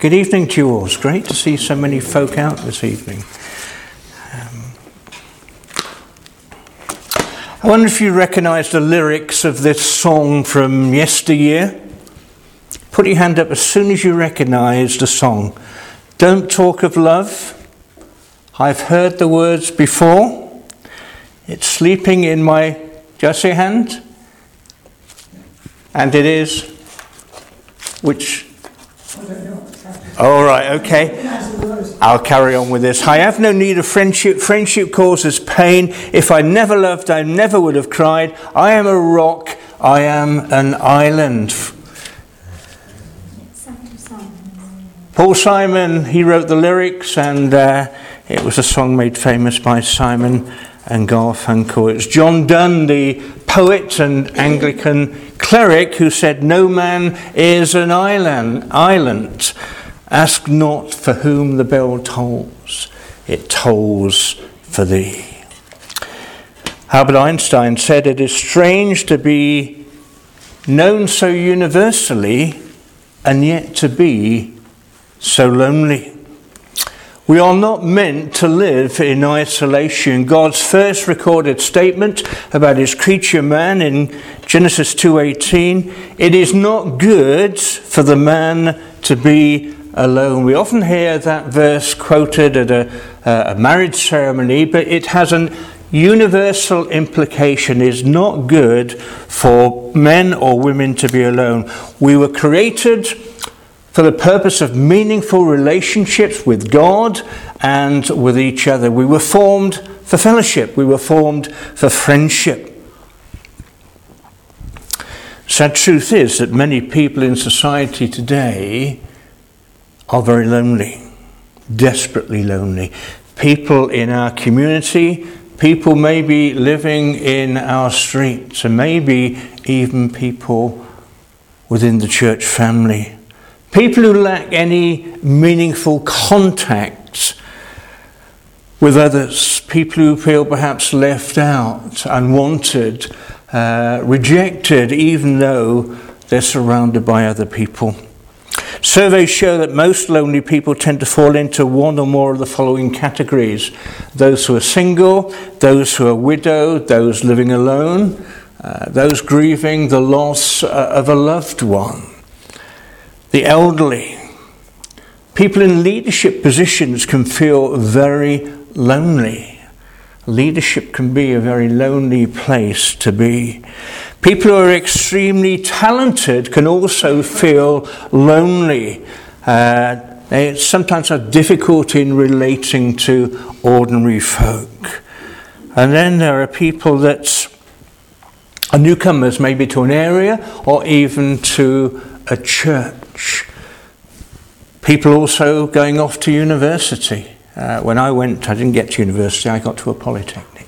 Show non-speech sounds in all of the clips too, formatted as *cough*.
Good evening to you all. It's great to see so many folk out this evening. Um, I wonder if you recognise the lyrics of this song from yesteryear. Put your hand up as soon as you recognise the song. Don't talk of love. I've heard the words before. It's sleeping in my just hand. And it is which all right, okay. I'll carry on with this. I have no need of friendship. Friendship causes pain. If I never loved, I never would have cried. I am a rock. I am an island. Paul Simon, he wrote the lyrics, and uh, it was a song made famous by Simon and Garfunkel. It's John Donne, the poet and Anglican cleric, who said, No man is an island. island. Ask not for whom the bell tolls, it tolls for thee. Albert Einstein said, It is strange to be known so universally and yet to be so lonely. We are not meant to live in isolation. God's first recorded statement about his creature man in Genesis 2:18, it is not good for the man to be alone. We often hear that verse quoted at a, uh, a marriage ceremony, but it has an universal implication is not good for men or women to be alone. We were created for the purpose of meaningful relationships with God and with each other. We were formed for fellowship, we were formed for friendship. Sad truth is that many people in society today are very lonely, desperately lonely. People in our community, people maybe living in our streets, and maybe even people within the church family. People who lack any meaningful contacts with others, people who feel perhaps left out, unwanted, uh, rejected, even though they're surrounded by other people. Surveys show that most lonely people tend to fall into one or more of the following categories those who are single, those who are widowed, those living alone, uh, those grieving the loss uh, of a loved one, the elderly. People in leadership positions can feel very lonely. Leadership can be a very lonely place to be. People who are extremely talented can also feel lonely. Uh, they sometimes have difficulty in relating to ordinary folk. And then there are people that are newcomers, maybe to an area or even to a church. People also going off to university. Uh, when I went, I didn't get to university, I got to a polytechnic.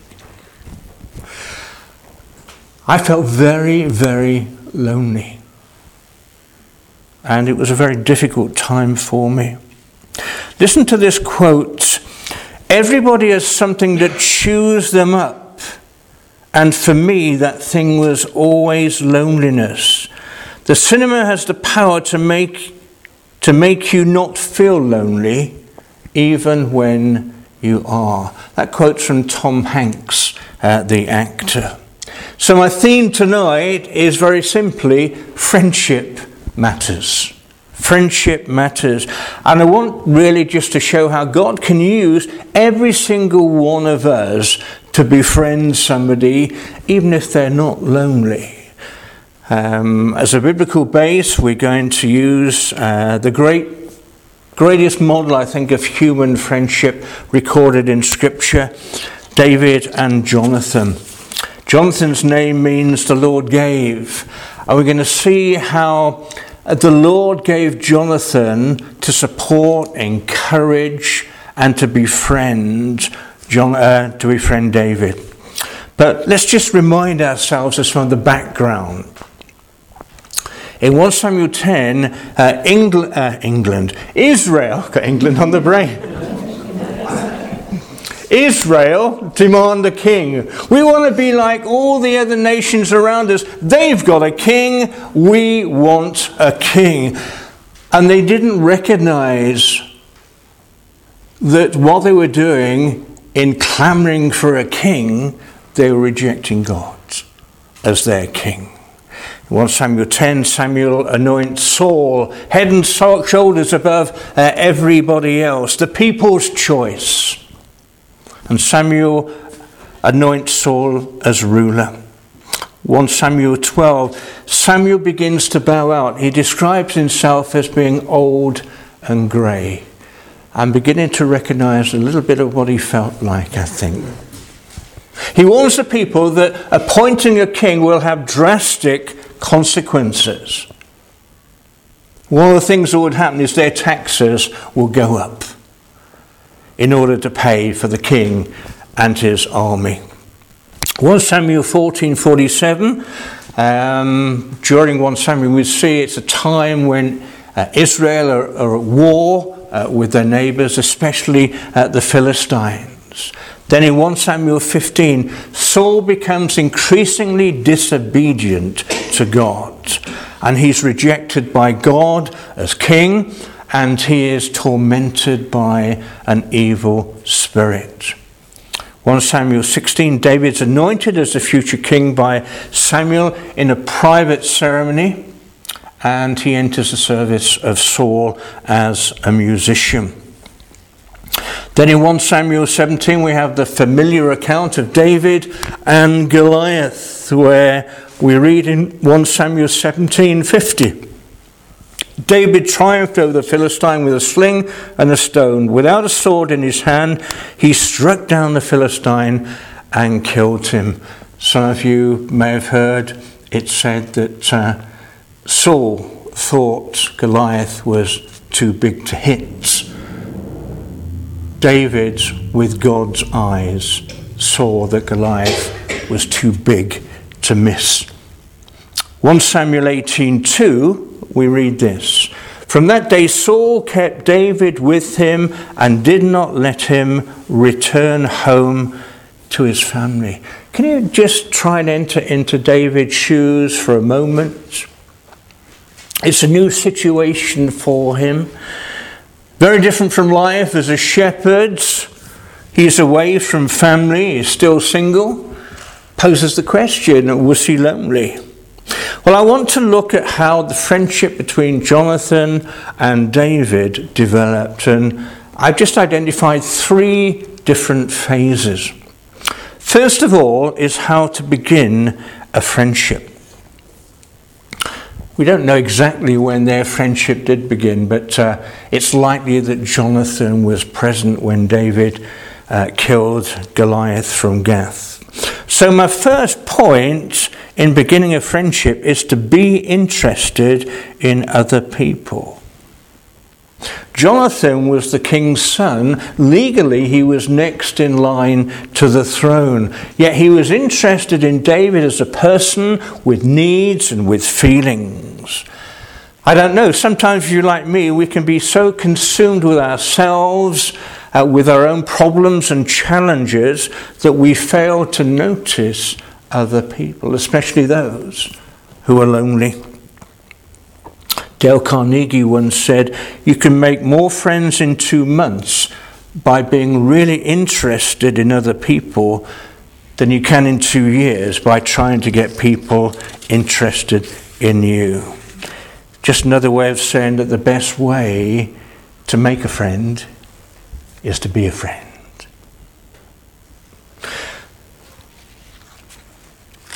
I felt very, very lonely. And it was a very difficult time for me. Listen to this quote Everybody has something that chews them up. And for me, that thing was always loneliness. The cinema has the power to make, to make you not feel lonely, even when you are. That quote's from Tom Hanks, uh, the actor. So, my theme tonight is very simply friendship matters. Friendship matters. And I want really just to show how God can use every single one of us to befriend somebody, even if they're not lonely. Um, as a biblical base, we're going to use uh, the great, greatest model, I think, of human friendship recorded in Scripture David and Jonathan. Jonathan's name means the Lord gave. And we're going to see how the Lord gave Jonathan to support, encourage, and to befriend John, uh, to befriend David. But let's just remind ourselves of some of the background. In 1 Samuel 10, uh, uh, England, Israel, *laughs* got England on the brain. Israel demand a king. We want to be like all the other nations around us. They've got a king. We want a king. And they didn't recognize that what they were doing in clamoring for a king, they were rejecting God as their king. 1 Samuel 10, Samuel anoints Saul, head and shoulders above uh, everybody else, the people's choice. And Samuel anoints Saul as ruler. 1 Samuel 12, Samuel begins to bow out. He describes himself as being old and grey. I'm beginning to recognize a little bit of what he felt like, I think. He warns the people that appointing a king will have drastic consequences. One of the things that would happen is their taxes will go up in order to pay for the king and his army. 1 Samuel 14:47 um, during 1 Samuel we see it's a time when uh, Israel are, are, at war uh, with their neighbors, especially uh, the Philistines. Then in 1 Samuel 15, Saul becomes increasingly disobedient to God. And he's rejected by God as king, and he is tormented by an evil spirit. 1 Samuel 16, David's anointed as the future king by Samuel in a private ceremony, and he enters the service of Saul as a musician. Then in 1 Samuel 17, we have the familiar account of David and Goliath, where we read in 1 Samuel 17 50. David triumphed over the Philistine with a sling and a stone. Without a sword in his hand, he struck down the Philistine and killed him. Some of you may have heard it said that uh, Saul thought Goliath was too big to hit. David, with God's eyes, saw that Goliath was too big to miss. 1 Samuel 18:2 we read this. From that day Saul kept David with him and did not let him return home to his family. Can you just try and enter into David's shoes for a moment? It's a new situation for him. Very different from life as a shepherd. He's away from family, he's still single. Poses the question was he lonely? Well, I want to look at how the friendship between Jonathan and David developed, and I've just identified three different phases. First of all, is how to begin a friendship. We don't know exactly when their friendship did begin, but uh, it's likely that Jonathan was present when David uh, killed Goliath from Gath. So, my first point in beginning a friendship is to be interested in other people. Jonathan was the king's son. Legally, he was next in line to the throne. Yet he was interested in David as a person with needs and with feelings. I don't know, sometimes if you're like me, we can be so consumed with ourselves, uh, with our own problems and challenges, that we fail to notice other people, especially those who are lonely. Dale Carnegie once said, You can make more friends in two months by being really interested in other people than you can in two years by trying to get people interested in you. Just another way of saying that the best way to make a friend is to be a friend.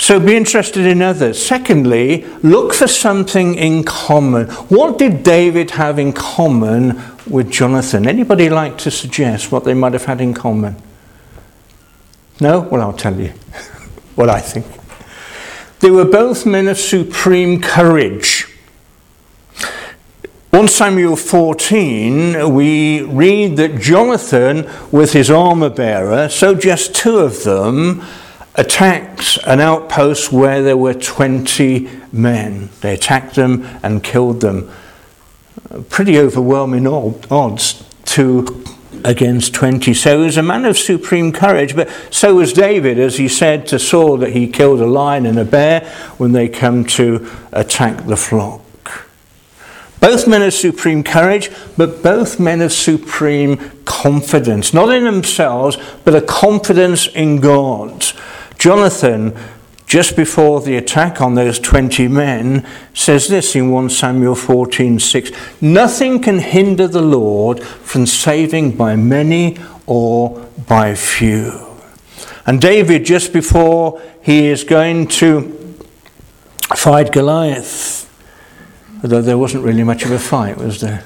So be interested in others. Secondly, look for something in common. What did David have in common with Jonathan? Anybody like to suggest what they might have had in common? No? Well, I'll tell you *laughs* what I think. They were both men of supreme courage. 1 Samuel 14, we read that Jonathan, with his armor bearer, so just two of them, attacked an outpost where there were 20 men. They attacked them and killed them. Pretty overwhelming odds, two against 20. So he was a man of supreme courage, but so was David, as he said to Saul that he killed a lion and a bear when they come to attack the flock. Both men of supreme courage, but both men of supreme confidence. Not in themselves, but a confidence in God. Jonathan, just before the attack on those 20 men, says this in 1 Samuel 14 6 Nothing can hinder the Lord from saving by many or by few. And David, just before he is going to fight Goliath, although there wasn't really much of a fight, was there?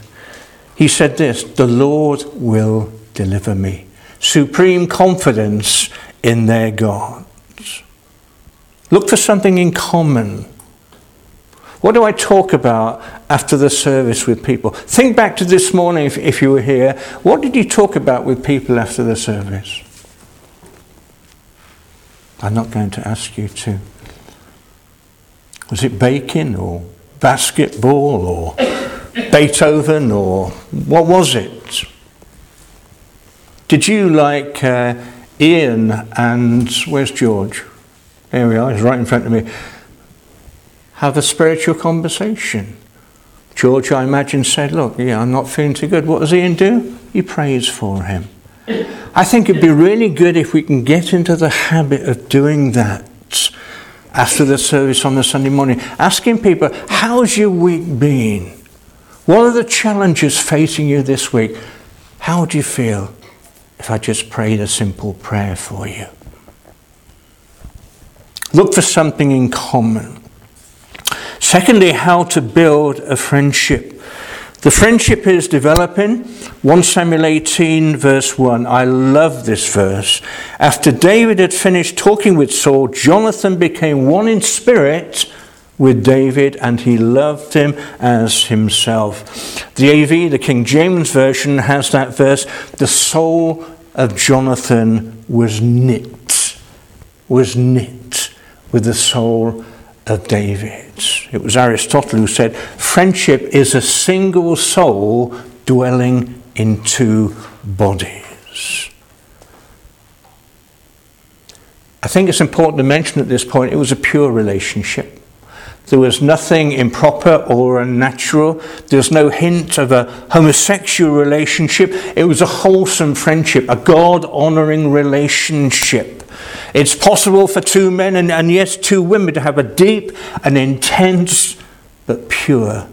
He said this The Lord will deliver me. Supreme confidence in their gods. Look for something in common. What do I talk about after the service with people? Think back to this morning if, if you were here. What did you talk about with people after the service? I'm not going to ask you to. Was it bacon or basketball or *coughs* Beethoven or what was it? Did you like uh, Ian and where's George? There we are, he's right in front of me. Have a spiritual conversation. George, I imagine, said, Look, yeah, I'm not feeling too good. What does Ian do? He prays for him. I think it'd be really good if we can get into the habit of doing that after the service on the Sunday morning, asking people, How's your week been? What are the challenges facing you this week? How would you feel if I just prayed a simple prayer for you? Look for something in common. Secondly, how to build a friendship. The friendship is developing. 1 Samuel 18, verse 1. I love this verse. After David had finished talking with Saul, Jonathan became one in spirit with David and he loved him as himself. The AV, the King James Version, has that verse. The soul of Jonathan was knit, was knit with the soul of David. It was Aristotle who said, Friendship is a single soul dwelling in two bodies. I think it's important to mention at this point it was a pure relationship. There was nothing improper or unnatural. There was no hint of a homosexual relationship. It was a wholesome friendship, a God honoring relationship. It's possible for two men and, and yes, two women to have a deep and intense but pure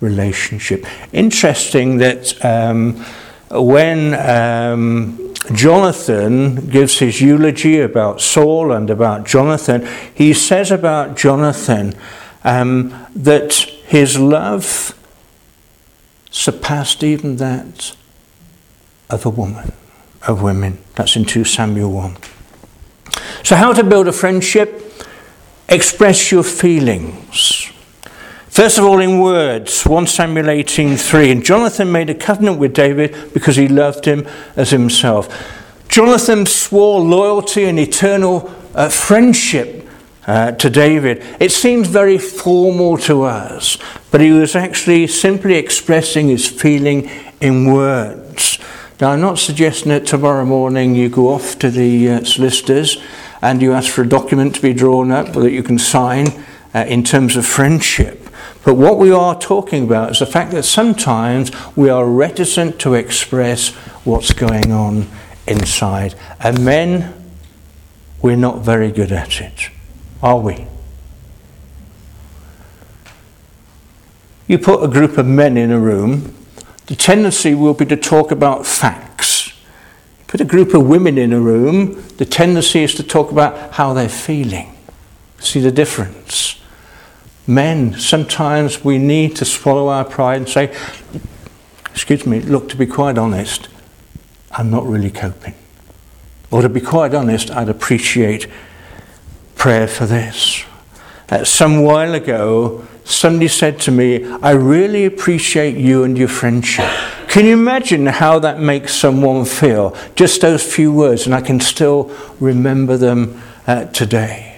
relationship. Interesting that um, when um, Jonathan gives his eulogy about Saul and about Jonathan, he says about Jonathan um, that his love surpassed even that of a woman, of women. That's in 2 Samuel 1. So, how to build a friendship? Express your feelings. First of all, in words, 1 Samuel 18:3. And Jonathan made a covenant with David because he loved him as himself. Jonathan swore loyalty and eternal uh, friendship uh, to David. It seems very formal to us, but he was actually simply expressing his feeling in words. Now, I'm not suggesting that tomorrow morning you go off to the uh, solicitors and you ask for a document to be drawn up that you can sign uh, in terms of friendship. But what we are talking about is the fact that sometimes we are reticent to express what's going on inside. And men, we're not very good at it, are we? You put a group of men in a room, the tendency will be to talk about facts. Put a group of women in a room, the tendency is to talk about how they're feeling. See the difference? Men, sometimes we need to swallow our pride and say, Excuse me, look, to be quite honest, I'm not really coping. Or to be quite honest, I'd appreciate prayer for this. Uh, some while ago, somebody said to me, I really appreciate you and your friendship. Can you imagine how that makes someone feel? Just those few words, and I can still remember them uh, today.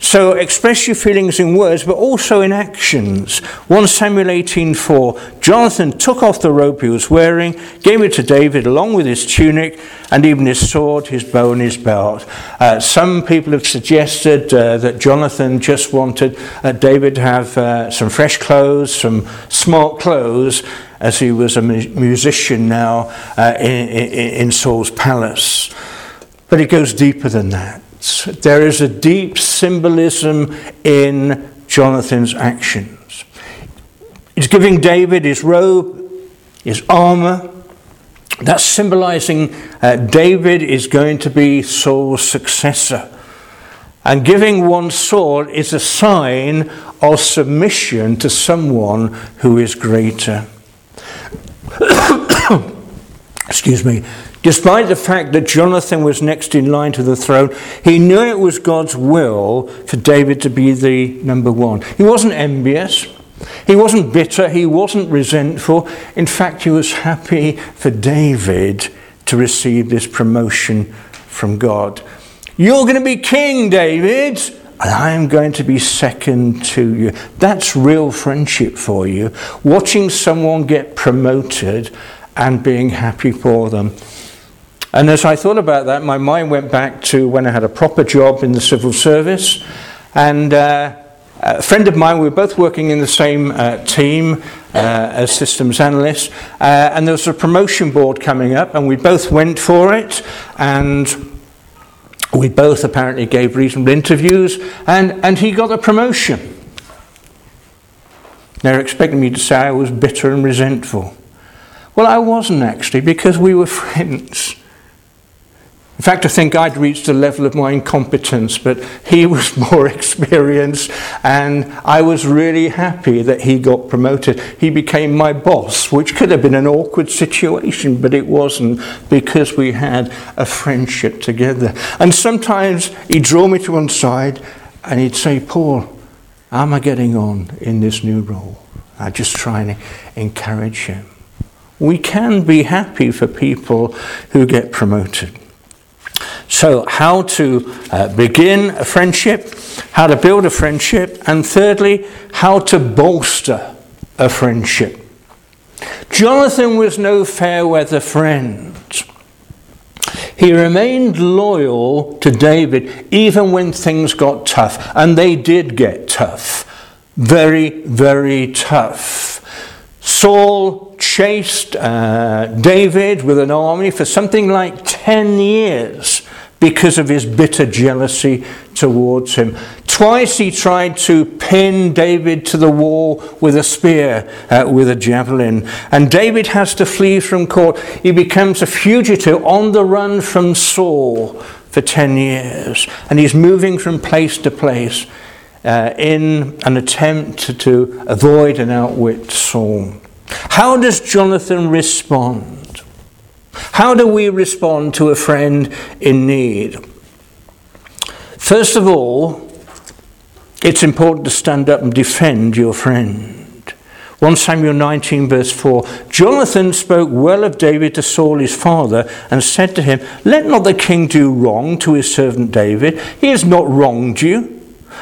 So express your feelings in words, but also in actions. 1 Samuel 18:4. Jonathan took off the robe he was wearing, gave it to David along with his tunic and even his sword, his bow, and his belt. Uh, some people have suggested uh, that Jonathan just wanted uh, David to have uh, some fresh clothes, some smart clothes, as he was a musician now uh, in, in, in Saul's palace. But it goes deeper than that. There is a deep symbolism in Jonathan's actions. He's giving David his robe, his armor. That's symbolizing uh, David is going to be Saul's successor. And giving one sword is a sign of submission to someone who is greater. *coughs* Excuse me. Despite the fact that Jonathan was next in line to the throne, he knew it was God's will for David to be the number one. He wasn't envious. He wasn't bitter. He wasn't resentful. In fact, he was happy for David to receive this promotion from God. You're going to be king, David, and I'm going to be second to you. That's real friendship for you. Watching someone get promoted and being happy for them. And as I thought about that, my mind went back to when I had a proper job in the civil service. And uh, a friend of mine, we were both working in the same uh, team uh, as systems analysts, uh, and there was a promotion board coming up, and we both went for it. And we both apparently gave reasonable interviews, and, and he got a promotion. They're expecting me to say I was bitter and resentful. Well, I wasn't actually, because we were *laughs* friends. In fact, I think I'd reached a level of my incompetence, but he *laughs* was more experienced, and I was really happy that he got promoted. He became my boss, which could have been an awkward situation, but it wasn't because we had a friendship together. And sometimes he'd draw me to one side and he'd say, Paul, how am I getting on in this new role? I just try and encourage him. We can be happy for people who get promoted. So, how to uh, begin a friendship, how to build a friendship, and thirdly, how to bolster a friendship. Jonathan was no fair weather friend. He remained loyal to David even when things got tough, and they did get tough. Very, very tough. Saul chased uh, David with an army for something like 10 years because of his bitter jealousy towards him. Twice he tried to pin David to the wall with a spear, uh, with a javelin. And David has to flee from court. He becomes a fugitive on the run from Saul for 10 years. And he's moving from place to place uh, in an attempt to, to avoid and outwit Saul. How does Jonathan respond? How do we respond to a friend in need? First of all, it's important to stand up and defend your friend. 1 Samuel 19, verse 4 Jonathan spoke well of David to Saul his father and said to him, Let not the king do wrong to his servant David. He has not wronged you.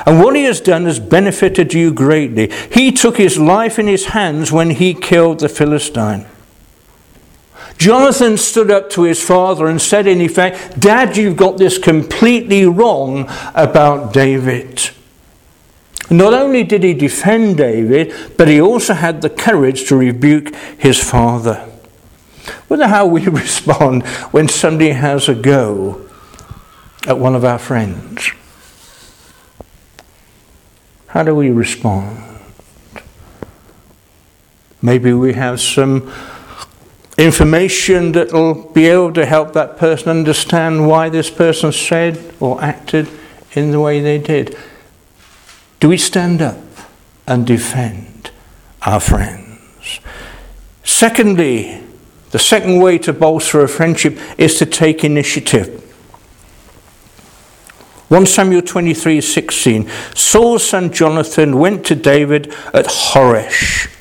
And what he has done has benefited you greatly. He took his life in his hands when he killed the Philistine. Jonathan stood up to his father and said, in effect, Dad, you've got this completely wrong about David. Not only did he defend David, but he also had the courage to rebuke his father. Wonder how we *laughs* respond when somebody has a go at one of our friends. How do we respond? Maybe we have some information that will be able to help that person understand why this person said or acted in the way they did. Do we stand up and defend our friends? Secondly, the second way to bolster a friendship is to take initiative. 1 Samuel 23 16. Saul's son Jonathan went to David at Horesh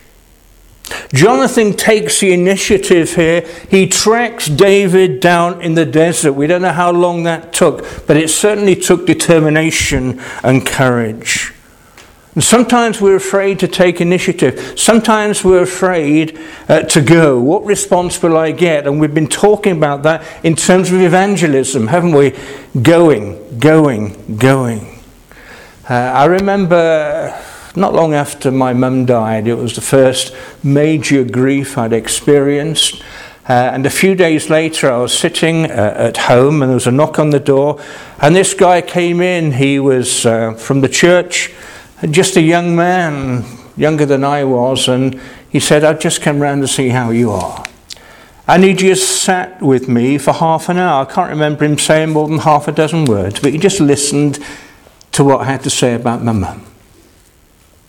Jonathan takes the initiative here. He tracks David down in the desert. We don't know how long that took, but it certainly took determination and courage. And sometimes we're afraid to take initiative. Sometimes we're afraid uh, to go. What response will I get? And we've been talking about that in terms of evangelism, haven't we? Going, going, going. Uh, I remember not long after my mum died, it was the first major grief I'd experienced. Uh, and a few days later, I was sitting uh, at home and there was a knock on the door. And this guy came in. He was uh, from the church just a young man, younger than I was, and he said, I've just come round to see how you are. And he just sat with me for half an hour. I can't remember him saying more than half a dozen words, but he just listened to what I had to say about my mum.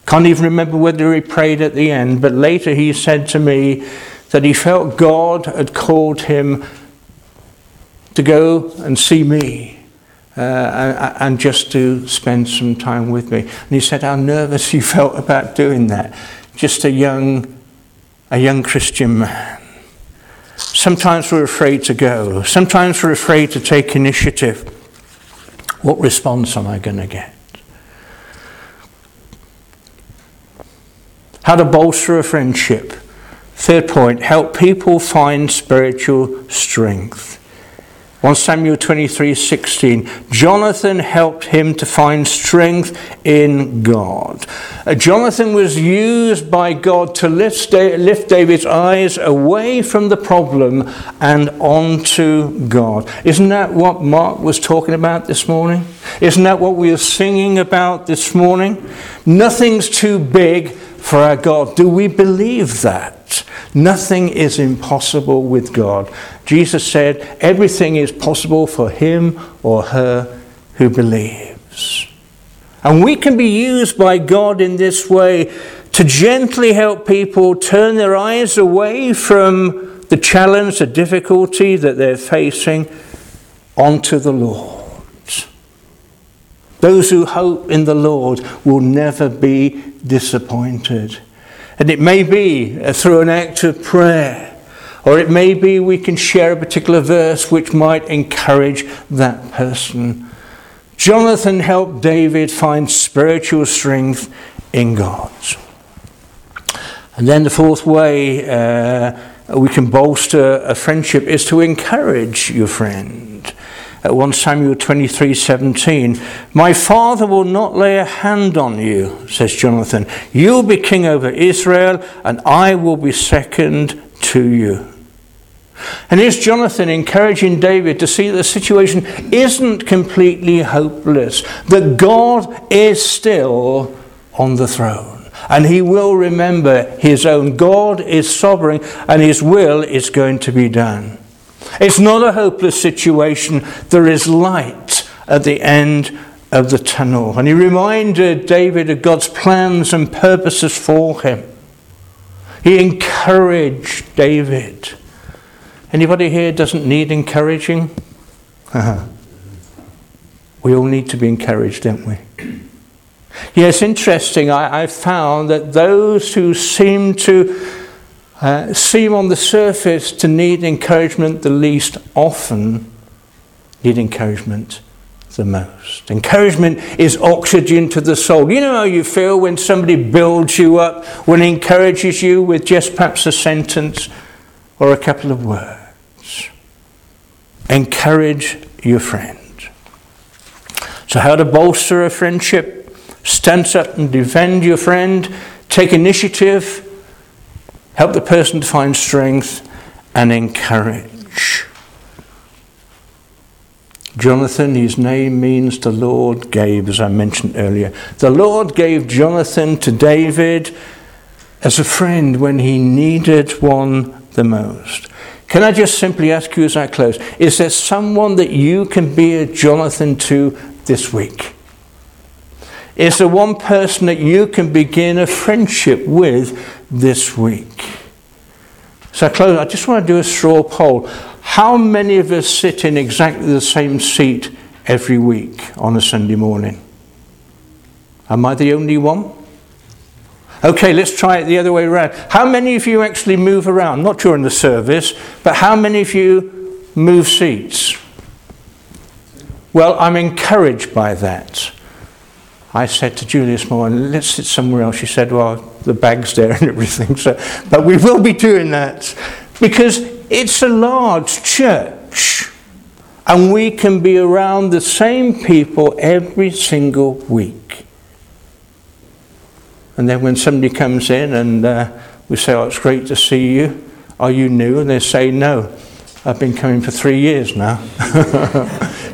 Can't even remember whether he prayed at the end, but later he said to me that he felt God had called him to go and see me uh, and just to spend some time with me. And he said how nervous he *laughs* felt about doing that. Just a young, a young Christian man. Sometimes we're afraid to go. Sometimes we're afraid to take initiative. What response am I going to get? How to bolster a friendship. Third point, help people find spiritual strength. 1 Samuel 23:16 Jonathan helped him to find strength in God. Uh, Jonathan was used by God to lift, lift David's eyes away from the problem and onto God. Isn't that what Mark was talking about this morning? Isn't that what we are singing about this morning? Nothing's too big for our God. Do we believe that? Nothing is impossible with God. Jesus said, everything is possible for him or her who believes. And we can be used by God in this way to gently help people turn their eyes away from the challenge, the difficulty that they're facing, onto the Lord. Those who hope in the Lord will never be disappointed. And it may be uh, through an act of prayer, or it may be we can share a particular verse which might encourage that person. Jonathan helped David find spiritual strength in God. And then the fourth way uh, we can bolster a friendship is to encourage your friend. 1 Samuel 23:17. My father will not lay a hand on you, says Jonathan. You'll be king over Israel, and I will be second to you. And here's Jonathan encouraging David to see the situation isn't completely hopeless, that God is still on the throne. And he will remember his own. God is sovereign, and his will is going to be done. It's not a hopeless situation. There is light at the end of the tunnel. And he reminded David of God's plans and purposes for him. He encouraged David. Anybody here doesn't need encouraging? *laughs* we all need to be encouraged, don't we? Yes, interesting. I, I found that those who seem to uh, seem on the surface to need encouragement the least often need encouragement the most. Encouragement is oxygen to the soul. You know how you feel when somebody builds you up, when encourages you with just perhaps a sentence or a couple of words. Encourage your friend. So, how to bolster a friendship? Stand up and defend your friend. Take initiative help the person to find strength and encourage. Jonathan, his name means the Lord gave, as I mentioned earlier. The Lord gave Jonathan to David as a friend when he needed one the most. Can I just simply ask you as I close, is there someone that you can be a Jonathan to this week? Is there one person that you can begin a friendship with this week. So I close. I just want to do a straw poll. How many of us sit in exactly the same seat every week on a Sunday morning? Am I the only one? Okay, let's try it the other way around. How many of you actually move around? Not during the service, but how many of you move seats? Well, I'm encouraged by that. I said to this morning, let's sit somewhere else. She said, well, the bag's there and *laughs* everything. So, but we will be doing that because it's a large church and we can be around the same people every single week. And then when somebody comes in and uh, we say, Oh, it's great to see you. Are you new? And they say, No, I've been coming for three years now. *laughs*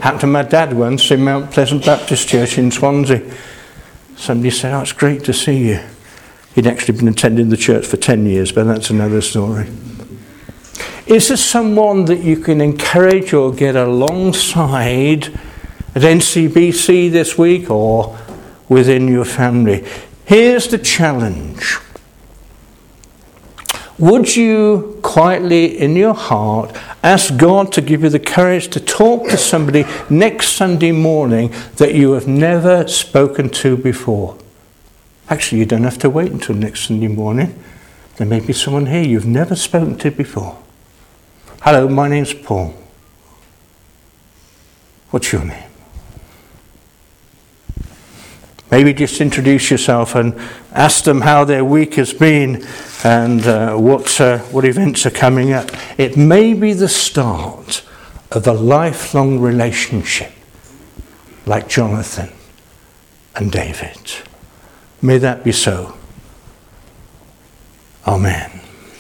Happened to my dad once in Mount Pleasant Baptist Church in Swansea. Somebody said, Oh, it's great to see you. He'd actually been attending the church for 10 years, but that's another story. Is there someone that you can encourage or get alongside at NCBC this week or within your family? Here's the challenge. Would you quietly in your heart ask God to give you the courage to talk to somebody next Sunday morning that you have never spoken to before? Actually, you don't have to wait until next Sunday morning. There may be someone here you've never spoken to before. Hello, my name's Paul. What's your name? Maybe just introduce yourself and ask them how their week has been and uh, what, uh, what events are coming up. It may be the start of a lifelong relationship like Jonathan and David. May that be so. Amen.